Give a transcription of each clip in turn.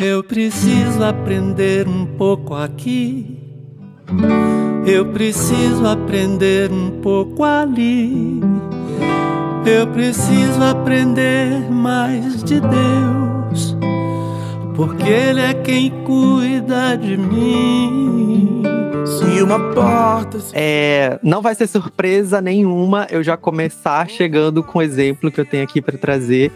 Eu preciso aprender um pouco aqui. Eu preciso aprender um pouco ali. Eu preciso aprender mais de Deus, porque Ele é quem cuida de mim. Se uma porta. É, não vai ser surpresa nenhuma eu já começar chegando com o exemplo que eu tenho aqui para trazer,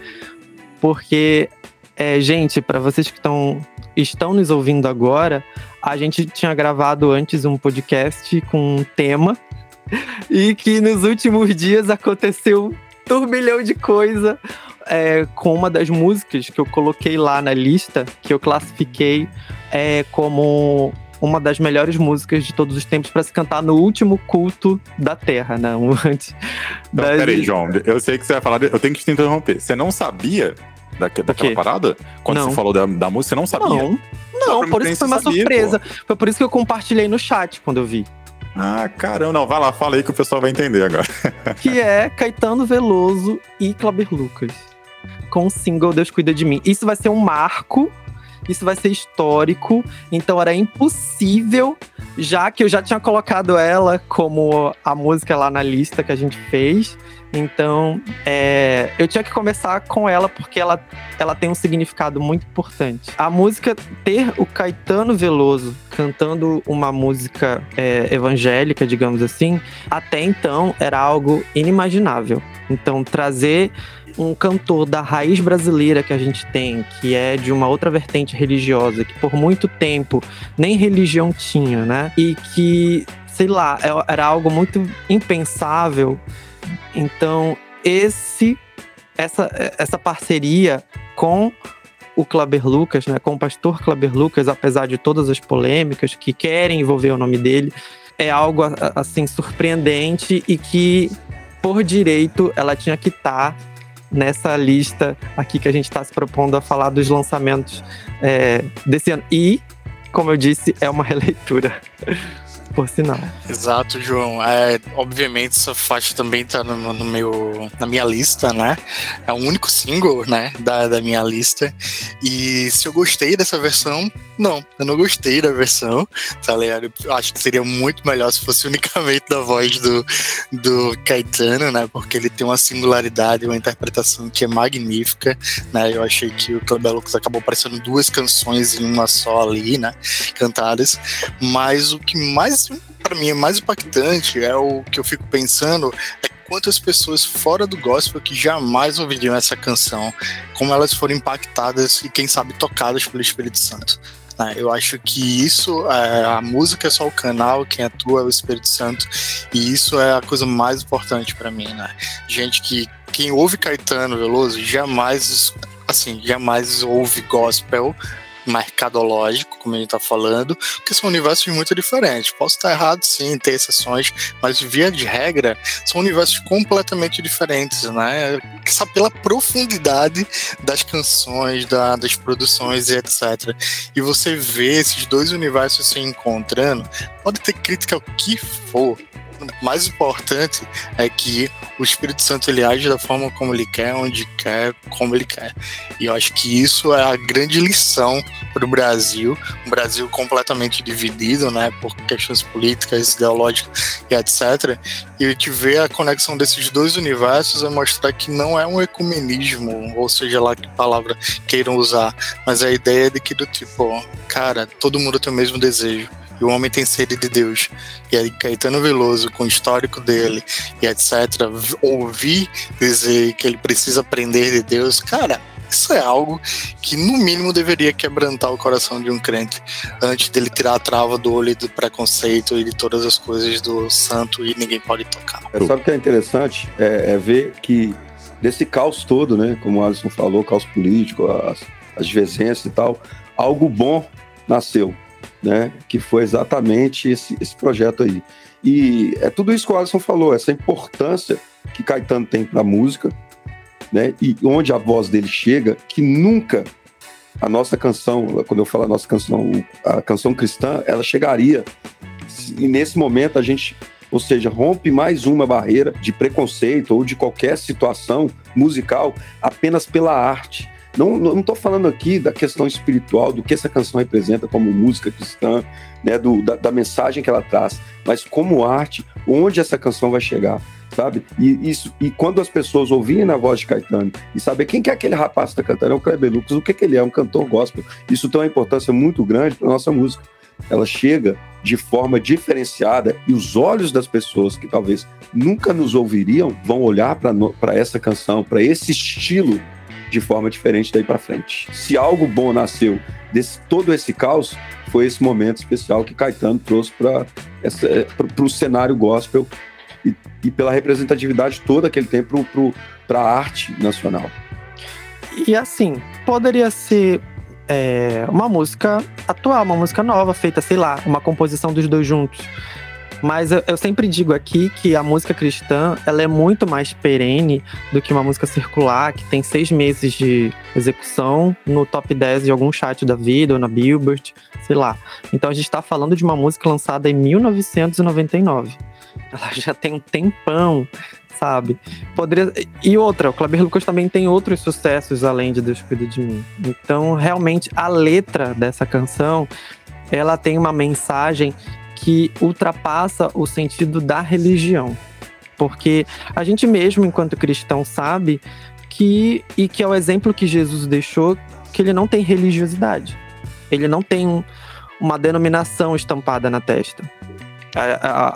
porque, é, gente, para vocês que estão estão nos ouvindo agora, a gente tinha gravado antes um podcast com um tema e que nos últimos dias aconteceu turbilhão de coisa é, com uma das músicas que eu coloquei lá na lista, que eu classifiquei é, como uma das melhores músicas de todos os tempos para se cantar no último culto da Terra, né? Antes Não, das- peraí, João. Eu sei que você vai falar. de- Eu tenho que te interromper. Você não sabia da, daquela parada? Quando Não. você falou da, da música, você não sabia? Não, não, por isso foi uma sabia, surpresa. Foi por isso que eu compartilhei no chat quando eu vi. Ah, caramba. Não, vai lá, fala aí que o pessoal vai entender agora. que é Caetano Veloso e Kleber Lucas. Com o single Deus Cuida de Mim. Isso vai ser um marco, isso vai ser histórico, então era impossível, já que eu já tinha colocado ela como a música lá na lista que a gente fez. Então, é, eu tinha que começar com ela porque ela, ela tem um significado muito importante. A música ter o Caetano Veloso cantando uma música é, evangélica, digamos assim, até então era algo inimaginável. Então, trazer um cantor da raiz brasileira que a gente tem, que é de uma outra vertente religiosa, que por muito tempo nem religião tinha, né? E que, sei lá, é- era algo muito impensável. Então, esse essa, essa parceria com o Kleber Lucas, né, com o pastor Kleber Lucas, apesar de todas as polêmicas que querem envolver o nome dele, é algo assim surpreendente e que por direito ela tinha que estar nessa lista aqui que a gente está se propondo a falar dos lançamentos é, desse ano. E, como eu disse, é uma releitura, por sinal. Exato, João. É, obviamente essa faixa também tá no, no meu, na minha lista, né? É o único single, né, da, da minha lista. E se eu gostei dessa versão, não, eu não gostei da versão, tá ligado? Eu acho que seria muito melhor se fosse unicamente da voz do, do Caetano, né? Porque ele tem uma singularidade, uma interpretação que é magnífica, né? Eu achei que o Kleber Lucas acabou parecendo duas canções em uma só ali, né? Cantadas. Mas o que mais, para mim, é mais impactante é o que eu fico pensando é quantas pessoas fora do gospel que jamais ouviriam essa canção, como elas foram impactadas e, quem sabe, tocadas pelo Espírito Santo. né? Eu acho que isso, é, a música é só o canal, quem atua é o Espírito Santo, e isso é a coisa mais importante para mim, né? Gente que quem ouve Caetano Veloso jamais, assim, jamais ouve gospel mercadológico, como a gente tá falando, porque são universos muito diferentes. Posso estar errado, sim, ter exceções, mas via de regra, são universos completamente diferentes, né? Só pela profundidade das canções, da- das produções e etc. E você vê esses dois universos se encontrando, pode ter crítica o que for. Mais importante é que o Espírito Santo ele age da forma como ele quer, onde quer, como ele quer. E eu acho que isso é a grande lição para o Brasil, um Brasil completamente dividido, né, por questões políticas, ideológicas e etc. E gente vê a conexão desses dois universos é mostrar que não é um ecumenismo, ou seja lá que palavra queiram usar, mas a ideia de que do tipo, cara, todo mundo tem o mesmo desejo. E o homem tem sede de Deus. E aí, Caetano Veloso, com o histórico dele e etc., ouvir dizer que ele precisa aprender de Deus, cara, isso é algo que no mínimo deveria quebrantar o coração de um crente antes dele tirar a trava do olho do preconceito e de todas as coisas do santo e ninguém pode tocar. É, sabe o que é interessante? É, é ver que desse caos todo, né? Como o Alisson falou, caos político, as, as divergências e tal, algo bom nasceu, né? Que foi exatamente esse, esse projeto aí. E é tudo isso que o Alisson falou, essa importância que Caetano tem para a música, né? E onde a voz dele chega, que nunca a nossa canção, quando eu falo a nossa canção, a canção cristã, ela chegaria e nesse momento a gente, ou seja, rompe mais uma barreira de preconceito ou de qualquer situação musical apenas pela arte. Não estou falando aqui da questão espiritual, do que essa canção representa como música cristã, né, do, da, da mensagem que ela traz, mas como arte, onde essa canção vai chegar sabe? E, isso, e quando as pessoas ouvirem a voz de Caetano e saber quem que é aquele rapaz que está cantando, é o Kleber Lucas, o que, que ele é? Um cantor gospel. Isso tem uma importância muito grande para nossa música. Ela chega de forma diferenciada e os olhos das pessoas que talvez nunca nos ouviriam vão olhar para essa canção, para esse estilo de forma diferente daí para frente. Se algo bom nasceu desse todo esse caos, foi esse momento especial que Caetano trouxe para o cenário gospel e, e, pela representatividade toda que ele tem para a arte nacional. E assim, poderia ser é, uma música atual, uma música nova, feita, sei lá, uma composição dos dois juntos. Mas eu, eu, sempre digo aqui que a música cristã ela é muito mais perene do que uma música circular, que tem seis meses de execução no top 10 de algum chat da vida, ou na Billboard, sei lá. Então a gente está falando de uma música lançada em 1999. Ela já tem um tempão sabe? Poderia... E outra, o Kleber Lucas também tem outros sucessos além de Deus Cuida de Mim. Então, realmente, a letra dessa canção, ela tem uma mensagem que ultrapassa o sentido da religião. Porque a gente mesmo, enquanto cristão, sabe que, e que é o exemplo que Jesus deixou, que ele não tem religiosidade. Ele não tem uma denominação estampada na testa.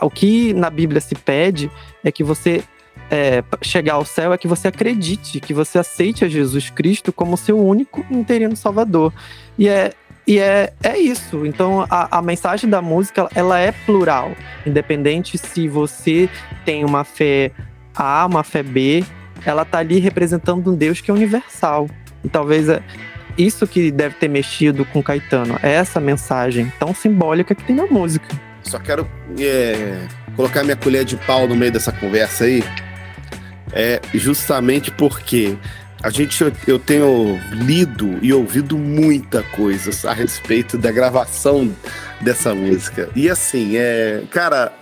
o que na Bíblia se pede é que você é, chegar ao céu é que você acredite, que você aceite a Jesus Cristo como seu único e interino Salvador. E é, e é, é isso. Então a, a mensagem da música ela é plural, independente se você tem uma fé A, uma fé B, ela tá ali representando um Deus que é universal. E talvez é isso que deve ter mexido com Caetano, é essa mensagem tão simbólica que tem na música. Só quero é, colocar minha colher de pau no meio dessa conversa aí é justamente porque a gente eu tenho lido e ouvido muita coisa a respeito da gravação dessa música. E assim, é, cara,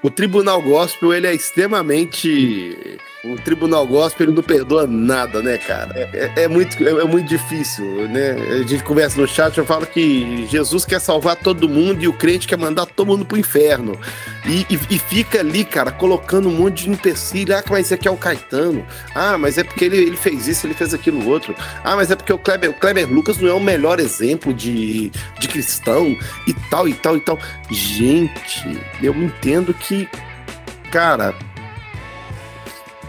o Tribunal Gospel ele é extremamente o Tribunal Gospel não perdoa nada, né, cara? É, é, é muito, é, é, muito difícil, né? A gente conversa no chat, eu falo que Jesus quer salvar todo mundo e o crente quer mandar todo mundo pro inferno. E, e, e fica ali, cara, colocando um monte de empecilho. Ah, mas esse aqui é o Caetano. Ah, mas é porque ele, ele fez isso, ele fez aquilo outro. Ah, mas é porque o Kleber, o Kleber Lucas não é o melhor exemplo de, de cristão e tal, e tal, e tal. Gente, eu entendo que, cara,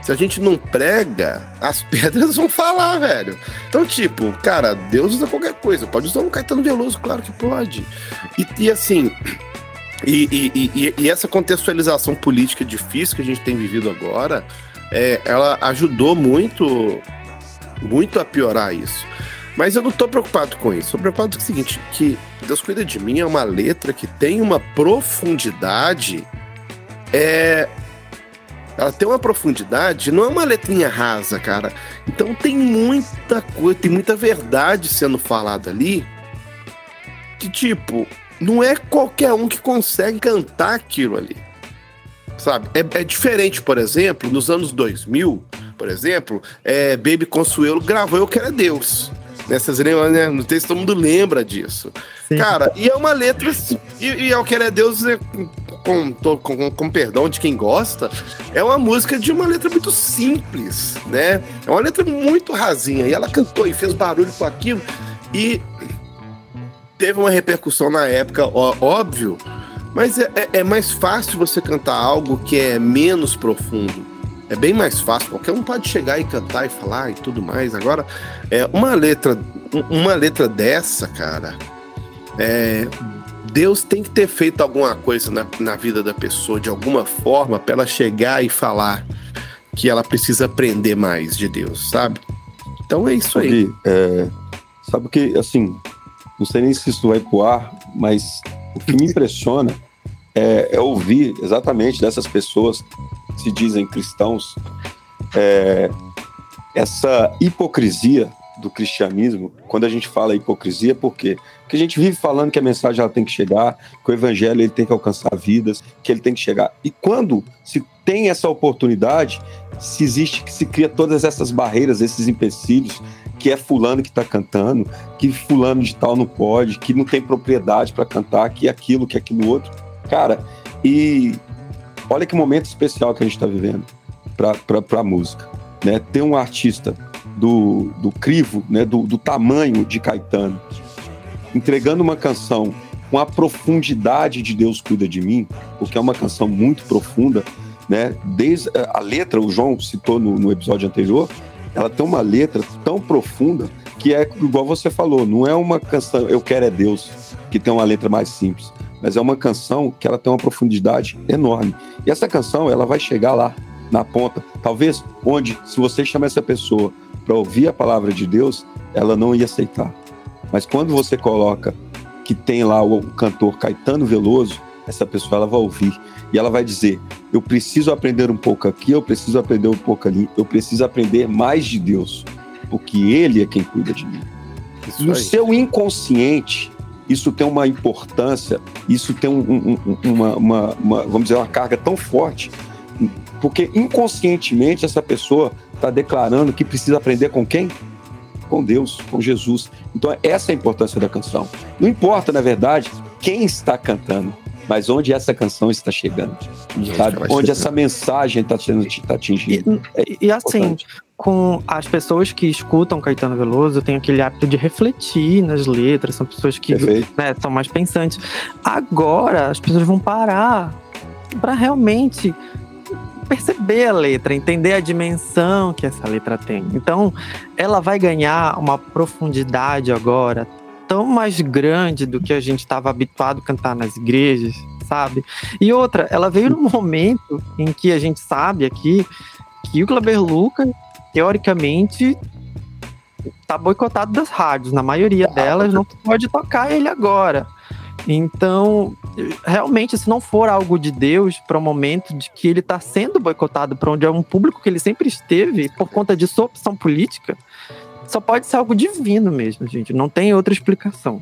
se a gente não prega, as pedras vão falar, velho. Então, tipo, cara, Deus usa qualquer coisa. Pode usar um Caetano Veloso, claro que pode. E, e assim, e, e, e, essa contextualização política difícil que a gente tem vivido agora, é, ela ajudou muito, muito a piorar isso. Mas eu não tô preocupado com isso. Tô preocupado com o seguinte, que Deus cuida de mim é uma letra que tem uma profundidade é, ela tem uma profundidade, não é uma letrinha rasa, cara. Então tem muita coisa, tem muita verdade sendo falada ali. Que tipo, não é qualquer um que consegue cantar aquilo ali. Sabe? É, é diferente, por exemplo, nos anos 2000, por exemplo, é, Baby Consuelo gravou Eu Quero é Deus. Né? Vocês lembram, né? Não sei se todo mundo lembra disso. Sim. Cara, e é uma letra. E, e Eu Quero é Deus com, com, com, perdão de quem gosta, é uma música de uma letra muito simples, né? É uma letra muito rasinha. E ela cantou e fez barulho com aquilo. E teve uma repercussão na época, ó, óbvio, mas é, é, é mais fácil você cantar algo que é menos profundo. É bem mais fácil, qualquer um pode chegar e cantar e falar e tudo mais. Agora, é uma letra, uma letra dessa, cara, é, Deus tem que ter feito alguma coisa na, na vida da pessoa de alguma forma para ela chegar e falar que ela precisa aprender mais de Deus, sabe? Então é isso aí. Gui, é, sabe que, assim, não sei nem se isso vai pro ar, mas o que me impressiona é, é, ouvir exatamente dessas pessoas que se dizem cristãos é, essa hipocrisia do cristianismo, quando a gente fala hipocrisia, por quê? Porque a gente vive falando que a mensagem ela tem que chegar, que o evangelho ele tem que alcançar vidas, que ele tem que chegar. E quando se tem essa oportunidade, se existe, que se cria todas essas barreiras, esses empecilhos, que é fulano que está cantando, que fulano de tal não pode, que não tem propriedade para cantar, que aquilo, que aquilo outro. Cara, e olha que momento especial que a gente está vivendo para a música. Né? Ter um artista do, do crivo, né? do, do tamanho de Caetano, entregando uma canção com a profundidade de Deus cuida de mim, porque é uma canção muito profunda, né? Desde a letra, o João citou no, no episódio anterior, ela tem uma letra tão profunda que é igual você falou, não é uma canção Eu Quero é Deus, que tem uma letra mais simples, mas é uma canção que ela tem uma profundidade enorme. E essa canção, ela vai chegar lá, na ponta, talvez onde, se você chamar essa pessoa para ouvir a palavra de Deus, ela não ia aceitar. Mas quando você coloca que tem lá o cantor Caetano Veloso, essa pessoa ela vai ouvir e ela vai dizer: Eu preciso aprender um pouco aqui, eu preciso aprender um pouco ali, eu preciso aprender mais de Deus, porque Ele é quem cuida de mim. Isso no seu inconsciente, isso tem uma importância, isso tem um, um, uma, uma, uma, vamos dizer, uma carga tão forte, porque inconscientemente essa pessoa está declarando que precisa aprender com quem? Com Deus, com Jesus. Então, essa é a importância da canção. Não importa, na verdade, quem está cantando, mas onde essa canção está chegando, sabe? Onde essa mensagem está sendo tá atingindo. E, e, e assim, com as pessoas que escutam Caetano Veloso, tem aquele hábito de refletir nas letras, são pessoas que né, são mais pensantes. Agora, as pessoas vão parar para realmente perceber a letra, entender a dimensão que essa letra tem. Então, ela vai ganhar uma profundidade agora tão mais grande do que a gente estava habituado a cantar nas igrejas, sabe? E outra, ela veio num momento em que a gente sabe aqui que o Kleber Lucas, teoricamente, tá boicotado das rádios. Na maioria delas não pode tocar ele agora. Então, realmente, se não for algo de Deus para o momento de que ele está sendo boicotado para onde é um público que ele sempre esteve, por conta de sua opção política, só pode ser algo divino mesmo, gente. Não tem outra explicação.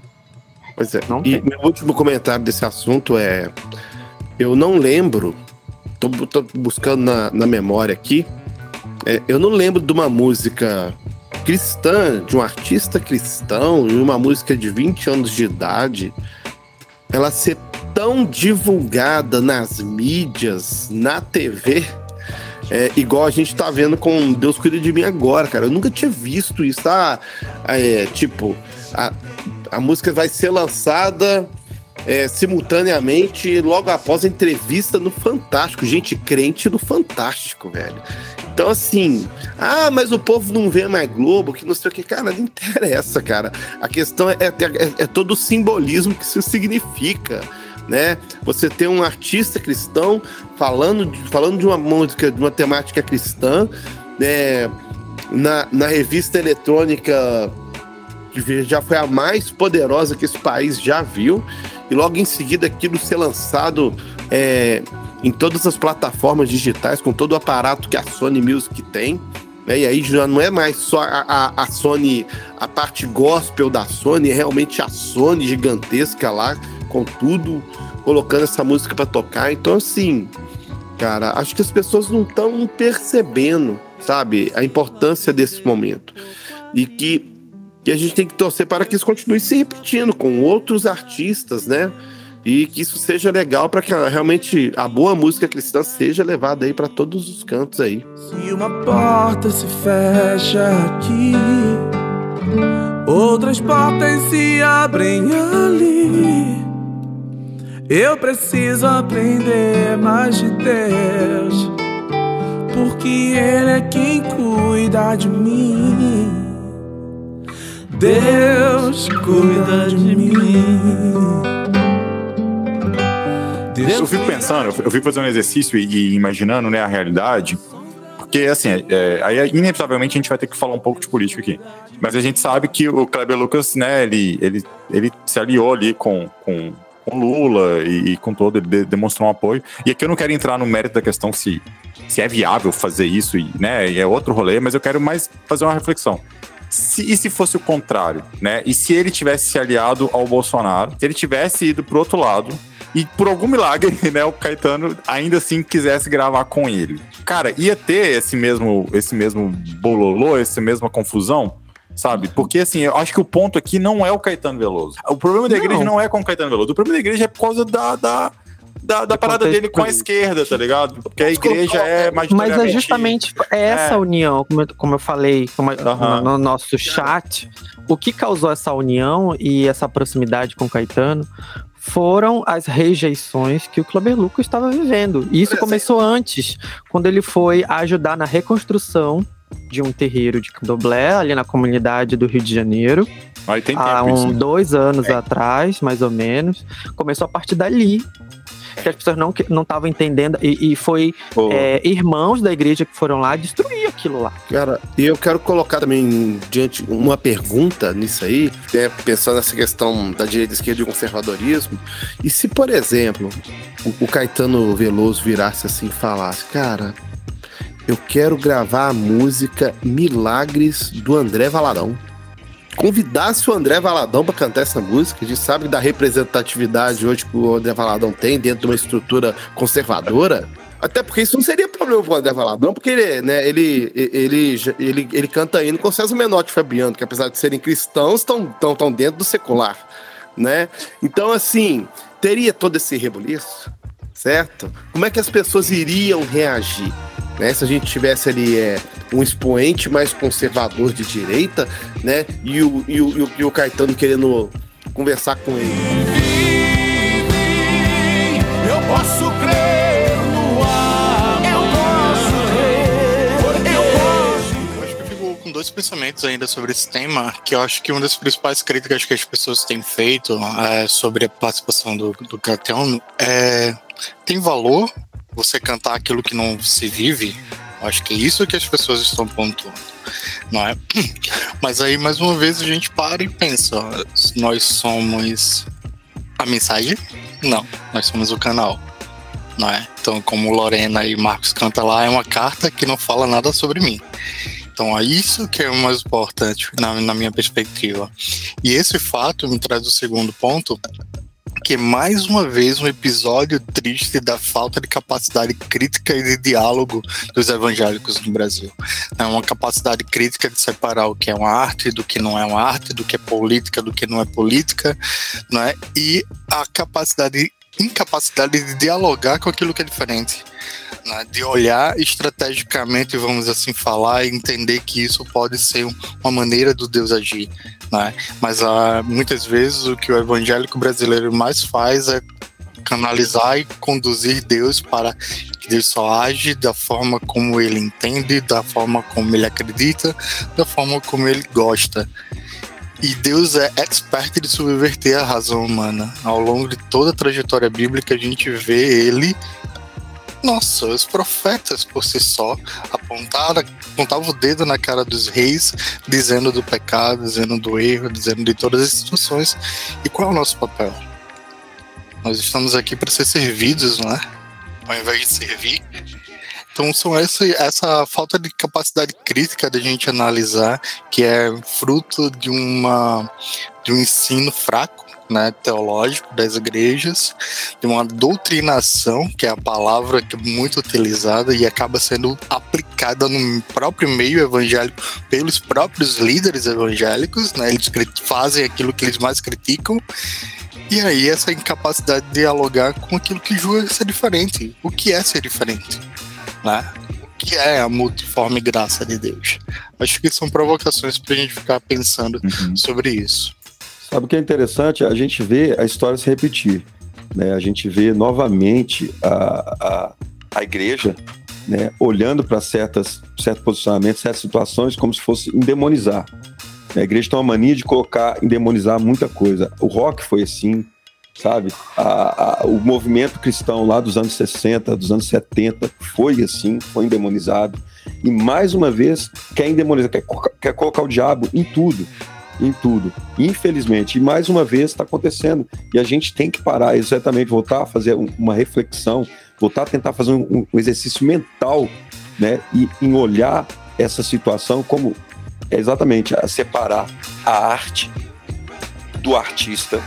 Pois é. Não e tem. meu último comentário desse assunto é: eu não lembro, tô, tô buscando na, na memória aqui, é, eu não lembro de uma música cristã, de um artista cristão, de uma música de 20 anos de idade, ela ser tão divulgada nas mídias, na TV é, igual a gente tá vendo com Deus Cuida de Mim agora, cara. Eu nunca tinha visto isso, tá? É, tipo, a, a música vai ser lançada é, simultaneamente logo após a entrevista no Fantástico. Gente, crente no Fantástico, velho. Então, assim, ah, mas o povo não vê mais Globo, que não sei o que. Cara, não interessa, cara. A questão é, é, é, é todo o simbolismo que isso significa né? Você tem um artista cristão falando de, falando de uma música, de uma temática cristã, né? Na, na revista eletrônica que já foi a mais poderosa que esse país já viu, e logo em seguida aquilo ser lançado é, em todas as plataformas digitais, com todo o aparato que a Sony Music tem. Né? E aí já não é mais só a, a, a Sony, a parte gospel da Sony, é realmente a Sony gigantesca lá, com tudo, colocando essa música para tocar. Então, assim, cara, acho que as pessoas não estão percebendo, sabe, a importância desse momento. E que, que a gente tem que torcer para que isso continue se repetindo com outros artistas, né? E que isso seja legal para que realmente a boa música cristã seja levada aí para todos os cantos aí. Se uma porta se fecha aqui, outras portas se abrem ali. Eu preciso aprender mais de Deus, porque Ele é quem cuida de mim. Deus cuida de mim. eu fico pensando, eu fico fazendo um exercício e, imaginando né, a realidade, porque assim, é, aí inevitavelmente a gente vai ter que falar um pouco de política aqui. Mas a gente sabe que o Kleber Lucas, né, ele, ele, ele se aliou ali com, com com Lula e, e com todo, ele de, demonstrou um apoio. E aqui eu não quero entrar no mérito da questão se, se é viável fazer isso, e, né, é outro rolê, mas eu quero mais fazer uma reflexão. Se, e se fosse o contrário, né? E se ele tivesse se aliado ao Bolsonaro, se ele tivesse ido pro outro lado, e por algum milagre, né, o Caetano ainda assim quisesse gravar com ele. Cara, ia ter esse mesmo, esse mesmo bololô, essa mesma confusão? Sabe? Porque assim, eu acho que o ponto aqui não é o Caetano Veloso. O problema da Não. igreja não é com o Caetano Veloso. O problema da igreja é por causa da, da, da, da parada contexto dele com a esquerda, tá ligado? Porque a igreja é Mas majoritariamente... é justamente essa É. união, como eu, como eu falei como Aham. no nosso chat, o que causou essa união e essa proximidade com o Caetano foram as rejeições que o Kleber Lucas estava vivendo. E isso começou antes, quando ele foi ajudar na reconstrução de um terreiro de candomblé ali na comunidade do Rio de Janeiro, Aí tem há um, isso. né? dois anos atrás, mais ou menos. Começou a partir dali. Que as pessoas não não estavam entendendo, e, e foi é, irmãos da igreja que foram lá destruir aquilo lá. Cara, e eu quero colocar também diante uma pergunta nisso aí, né, pensando nessa questão da direita, esquerda e conservadorismo. E se, por exemplo, o, o Caetano Veloso virasse assim e falasse, cara, eu quero gravar a música Milagres do André Valadão. Convidasse o André Valadão para cantar essa música, a gente sabe da representatividade hoje que o André Valadão tem dentro de uma estrutura conservadora. Até porque isso não seria problema pro André Valadão, porque ele, né, ele, ele, ele, ele canta hino com César Menotti e Fabiano, que apesar de serem cristãos, estão tão, tão dentro do secular, né? Então, assim, teria todo esse rebuliço, certo? Como é que as pessoas iriam reagir? Né? Se a gente tivesse ali é, um expoente mais conservador de direita, né? E o, e o, e o, e o Caetano querendo conversar com ele. Eu posso crer no ar. Eu posso crer. Eu posso. Eu acho que eu fico com dois pensamentos ainda sobre esse tema, que eu acho que uma das principais críticas que as pessoas têm feito é, sobre a participação do, do Caetano é tem valor você cantar aquilo que não se vive? Acho que é isso que as pessoas estão pontuando, não é? Mas aí, mais uma vez, a gente para e pensa, nós somos a mensagem? Não, nós somos o canal. Não é? Então, como Lorena e Marcos canta lá, é uma carta que não fala nada sobre mim. Então, é isso que é o mais importante na, na minha perspectiva. E esse fato me traz o segundo ponto, que mais uma vez um episódio triste da falta de capacidade crítica e de diálogo dos evangélicos no Brasil. É uma capacidade crítica de separar o que é uma arte do que não é uma arte, do que é política do que não é política, não é? E a capacidade, incapacidade de dialogar com aquilo que é diferente né, de olhar estrategicamente, vamos assim falar, e entender que isso pode ser um- uma maneira do Deus agir. Né? Mas ah, muitas vezes o que o evangélico brasileiro mais faz é canalizar e conduzir Deus para que Deus só age da forma como ele entende, da forma como ele acredita, da forma como ele gosta. E Deus é expert de subverter a razão humana. Ao longo de toda a trajetória bíblica, a gente vê ele nossa, os profetas por si só apontaram, apontavam o dedo na cara dos reis, dizendo do pecado, dizendo do erro, dizendo de todas as situações. E qual é o nosso papel? Nós estamos aqui para ser servidos, não é? Ao invés de servir. Então são essa, essa falta de capacidade crítica da gente analisar, que é fruto de uma de um ensino fraco, né, teológico das igrejas, de uma doutrinação, que é a palavra que é muito utilizada e acaba sendo aplicada no próprio meio evangélico pelos próprios líderes evangélicos, né? Eles fazem aquilo que eles mais criticam. E aí essa incapacidade de dialogar com aquilo que julga ser diferente. O que é ser diferente? Né? O que é a multiforme graça de Deus? Acho que são provocações para a gente ficar pensando sobre isso. Sabe o que é interessante? A gente vê a história se repetir. Né? A gente vê novamente a, a, a igreja né, olhando para certos posicionamentos, certas situações, como se fosse endemonizar. A igreja tem uma mania de colocar, endemonizar muita coisa. O rock foi assim, sabe? A, a, o movimento cristão lá dos anos 60, dos anos 70 foi assim, foi endemonizado. E mais uma vez quer endemonizar, quer, quer colocar o diabo em tudo em tudo. Infelizmente, e mais uma vez está acontecendo. E a gente tem que parar, exatamente, voltar a fazer um, uma reflexão, voltar a tentar fazer um, um exercício mental, né? E em olhar essa situação como é exatamente a separar a arte do artista,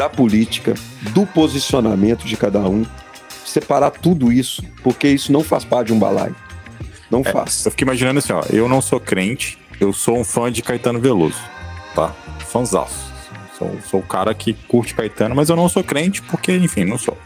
da política, do posicionamento de cada um, separar tudo isso, porque isso não faz parte de um balaio. Não É, faz. Eu fico imaginando assim, ó, eu não sou crente, eu sou um fã de Caetano Veloso, tá? Fãzaço. Sou, sou o cara que curte Caetano, mas eu não sou crente porque, enfim, não sou.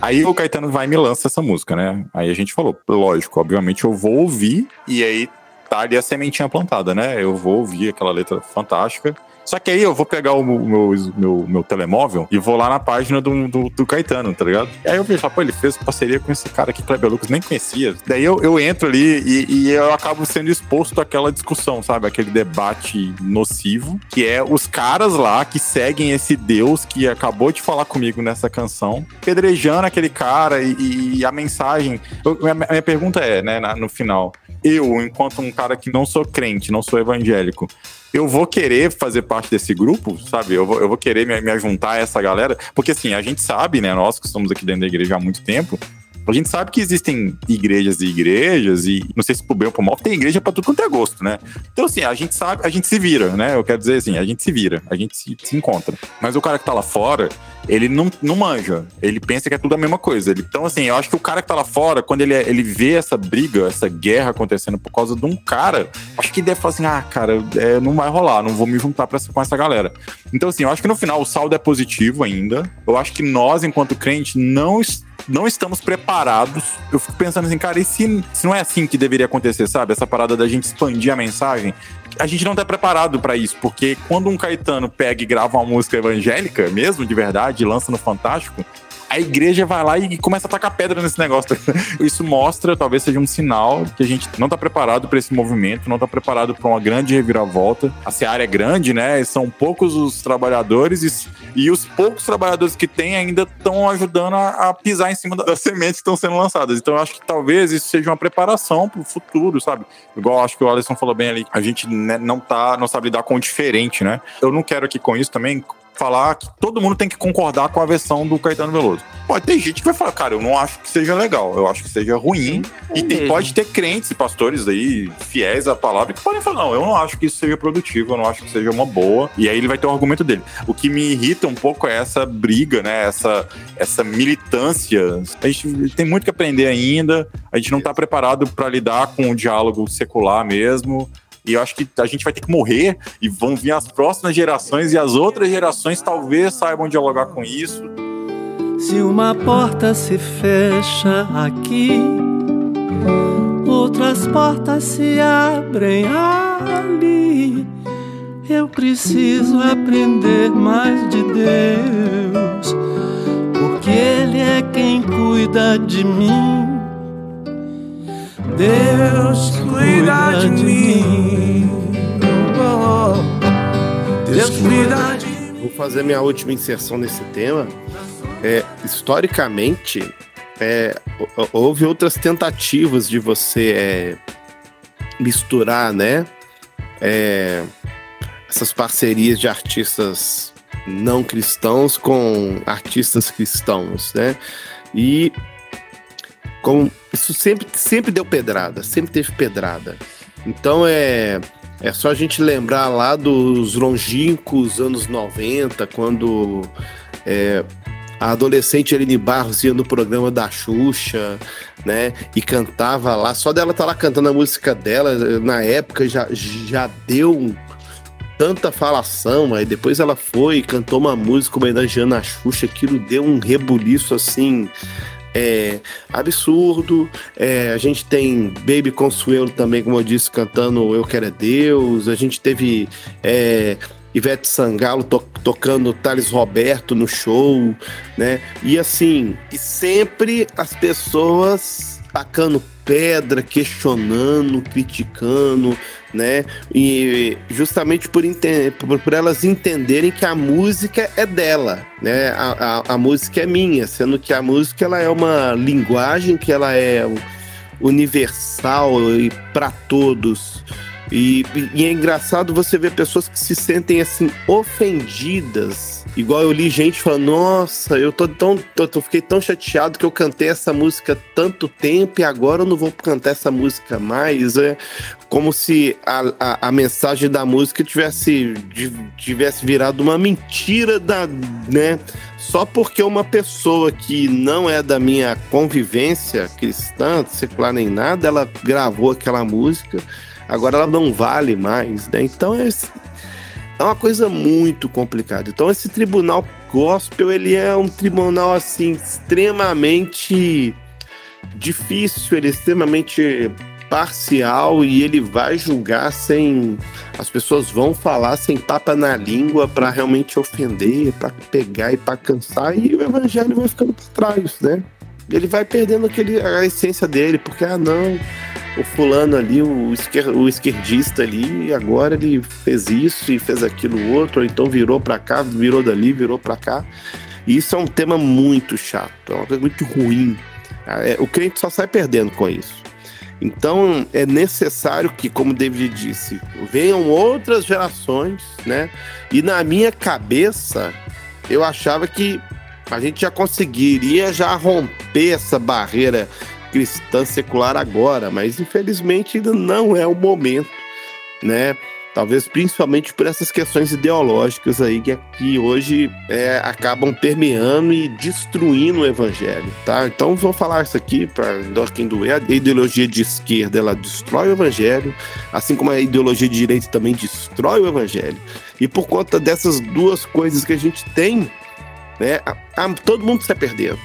Aí o Caetano vai e me lança essa música, né? Aí a gente falou, lógico, obviamente eu vou ouvir e aí tá ali a sementinha plantada, né? Eu vou ouvir aquela letra fantástica. Só que aí eu vou pegar o meu, meu, meu telemóvel e vou lá na página do, do, do Caetano, tá ligado? E aí eu vejo, pô, ele fez parceria com esse cara que Kleber Lucas nem conhecia. Daí eu, eu entro ali e, e eu acabo sendo exposto àquela discussão, sabe? Aquele debate nocivo, que é os caras lá que seguem esse Deus que acabou de falar comigo nessa canção, pedrejando aquele cara e, e a mensagem. Eu- minha, minha pergunta é, né, na- no final, eu, enquanto um cara que não sou crente, não sou evangélico, eu vou querer fazer parte desse grupo, sabe? Eu vou, eu vou querer me, me juntar a essa galera, porque assim, a gente sabe, né? Nós que estamos aqui dentro da igreja há muito tempo, a gente sabe que existem igrejas e igrejas, e não sei se pro bem ou pro mal, tem igreja pra tudo quanto é gosto, né? Então, assim, a gente sabe, a gente se vira, né? Eu quero dizer assim, a gente se vira, a gente se, se encontra. Mas o cara que tá lá fora, ele não, não manja. Ele pensa que é tudo a mesma coisa. Ele- então, assim, eu acho que o cara que tá lá fora, quando ele, ele vê essa briga, essa guerra acontecendo por causa de um cara, acho que deve falar assim: ah, cara, é, não vai rolar, não vou me juntar essa, com essa galera. Então, assim, eu acho que no final o saldo é positivo ainda. Eu acho que nós, enquanto crente, não estamos não estamos preparados. Eu fico pensando assim, cara, e se, se não é assim que deveria acontecer, sabe? Essa parada da gente expandir a mensagem. A gente não tá preparado pra isso, porque quando um Caetano pega e grava uma música evangélica, mesmo de verdade, lança no Fantástico, a igreja vai lá e começa a tacar pedra nesse negócio. Isso mostra, talvez seja um sinal que a gente não tá preparado para esse movimento, não tá preparado para uma grande reviravolta. A seara é grande, né? São poucos os trabalhadores e, e os poucos trabalhadores que tem ainda estão ajudando a, a pisar em cima da- das sementes que estão sendo lançadas. Então eu acho que talvez isso seja uma preparação para o futuro, sabe? Igual acho que o Alisson falou bem ali, a gente né, não tá, não sabe lidar com o diferente, né? Eu não quero aqui com isso também falar que todo mundo tem que concordar com a versão do Caetano Veloso. Pode ter gente que vai falar, cara, eu não acho que seja legal, eu acho que seja ruim. e tem- pode ter crentes e pastores aí, fiéis à palavra, que podem falar, não, eu não acho que isso seja produtivo, eu não acho que seja uma boa. E aí ele vai ter o argumento dele. O que me irrita um pouco é essa briga, né? Essa, essa militância. A gente tem muito que aprender ainda, a gente não tá preparado para lidar com o diálogo secular mesmo. E eu acho que a gente vai ter que morrer e vão vir as próximas gerações e as outras gerações talvez saibam dialogar com isso. Se uma porta se fecha aqui, outras portas se abrem ali. Eu preciso aprender mais de Deus, porque Ele é quem cuida de mim. Deus cuida de mim. Deus cuida de mim. Vou fazer minha última inserção nesse tema. É, historicamente, é, hou- houve outras tentativas de você é, misturar, né? é, essas parcerias de artistas não cristãos com artistas cristãos, né? E como isso sempre, sempre deu pedrada, sempre teve pedrada. Então é é só a gente lembrar lá dos longínquos anos 90, quando é, a adolescente Eline Barros ia no programa da Xuxa, né? E cantava lá. Só dela estar lá cantando a música dela, na época já, já deu tanta falação. Aí depois ela foi e cantou uma música homenageando a Xuxa. Aquilo deu um rebuliço assim. É, absurdo. É, a gente tem Baby Consuelo também, como eu disse, cantando Eu Quero é Deus. A gente teve é, Ivete Sangalo to- tocando Thales Roberto no show, né? E assim, e sempre as pessoas tacando pedra, questionando, criticando, né? E justamente por, por, por elas entenderem que a música é dela, né? A, a, a música é minha, sendo que a música ela é uma linguagem que ela é universal e para todos. E, e é engraçado você ver pessoas que se sentem assim ofendidas. Igual eu li gente falando, nossa, eu tô tão. Eu tô- fiquei tão chateado que eu cantei essa música tanto tempo e agora eu não vou cantar essa música mais. É, como se a, a, a, mensagem da música tivesse, tivesse virado uma mentira da, né? Só porque uma pessoa que não é da minha convivência cristã, secular nem nada, ela gravou aquela música, agora ela não vale mais, né? Então é, é uma coisa muito complicada. Então esse tribunal gospel, ele é um tribunal assim extremamente difícil, ele é extremamente parcial e ele vai julgar sem. As pessoas vão falar sem tapa na língua para realmente ofender, para pegar e para cansar, e o evangelho vai ficando por trás, né? Ele vai perdendo aquele, a essência dele, porque, ah, não, o fulano ali, o, esquer, o esquerdista ali, agora ele fez isso e fez aquilo outro, ou então virou para cá, virou dali, virou para cá. E isso é um tema muito chato, é uma coisa muito ruim. É, o crente só sai perdendo com isso. Então é necessário que, como David disse, venham outras gerações, né? E na minha cabeça, eu achava que a gente já conseguiria já romper essa barreira cristã secular agora, mas infelizmente ainda não é o momento, né? Talvez principalmente por essas questões ideológicas aí que aqui hoje é, acabam permeando e destruindo o evangelho, tá? Então vou falar isso aqui para quem doer. A ideologia de esquerda ela destrói o evangelho, assim como a ideologia de direita também destrói o evangelho. E por conta dessas duas coisas que a gente tem, né? A, a, todo mundo sai perdendo.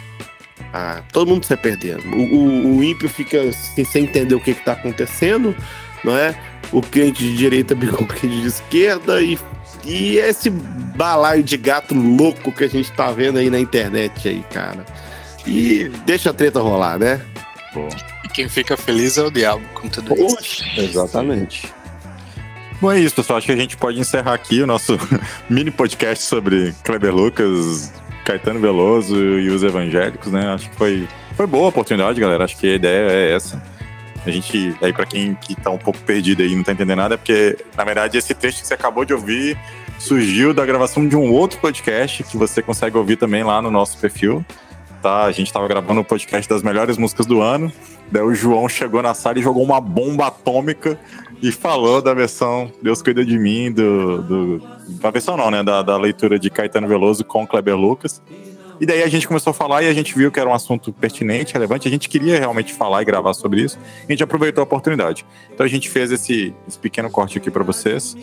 Ah, todo mundo sai perdendo. O, o, o ímpio fica sem, sem entender o que está acontecendo, não é? o crente de direita brigou com o crente de esquerda e, e esse balaio de gato louco que a gente tá vendo aí na internet aí, cara. E deixa a treta rolar, né? Bom. E quem fica feliz é o diabo com tudo isso. Exatamente. Bom, é isso, pessoal. Acho que a gente pode encerrar aqui o nosso mini podcast sobre Kleber Lucas, Caetano Veloso e os evangélicos, né? Acho que foi, foi boa a oportunidade, galera. Acho que a ideia é essa a gente, aí para quem que tá um pouco perdido aí não tá entendendo nada, é porque, na verdade, esse texto que você acabou de ouvir surgiu da gravação de um outro podcast que você consegue ouvir também lá no nosso perfil. Tá? A gente tava gravando o podcast das melhores músicas do ano. Daí o João chegou na sala e jogou uma bomba atômica e falou da versão Deus Cuida de Mim, do, do, da versão não, né? Da, da leitura de Caetano Veloso com Kleber Lucas. E daí a gente começou a falar e a gente viu que era um assunto pertinente, relevante. A gente queria realmente falar e gravar sobre isso. A gente aproveitou a oportunidade. Então a gente fez esse, esse pequeno corte aqui para vocês.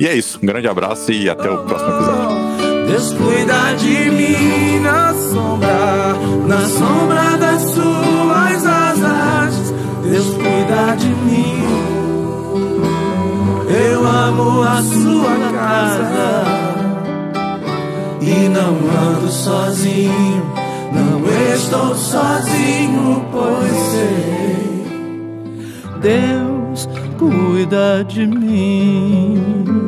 E é isso. Um grande abraço e até o próximo episódio. Deus cuida de mim na sombra, na sombra das suas asas. Deus cuida de mim. Eu amo a sua casa e não ando sozinho, não estou sozinho, pois sei. Deus cuida de mim.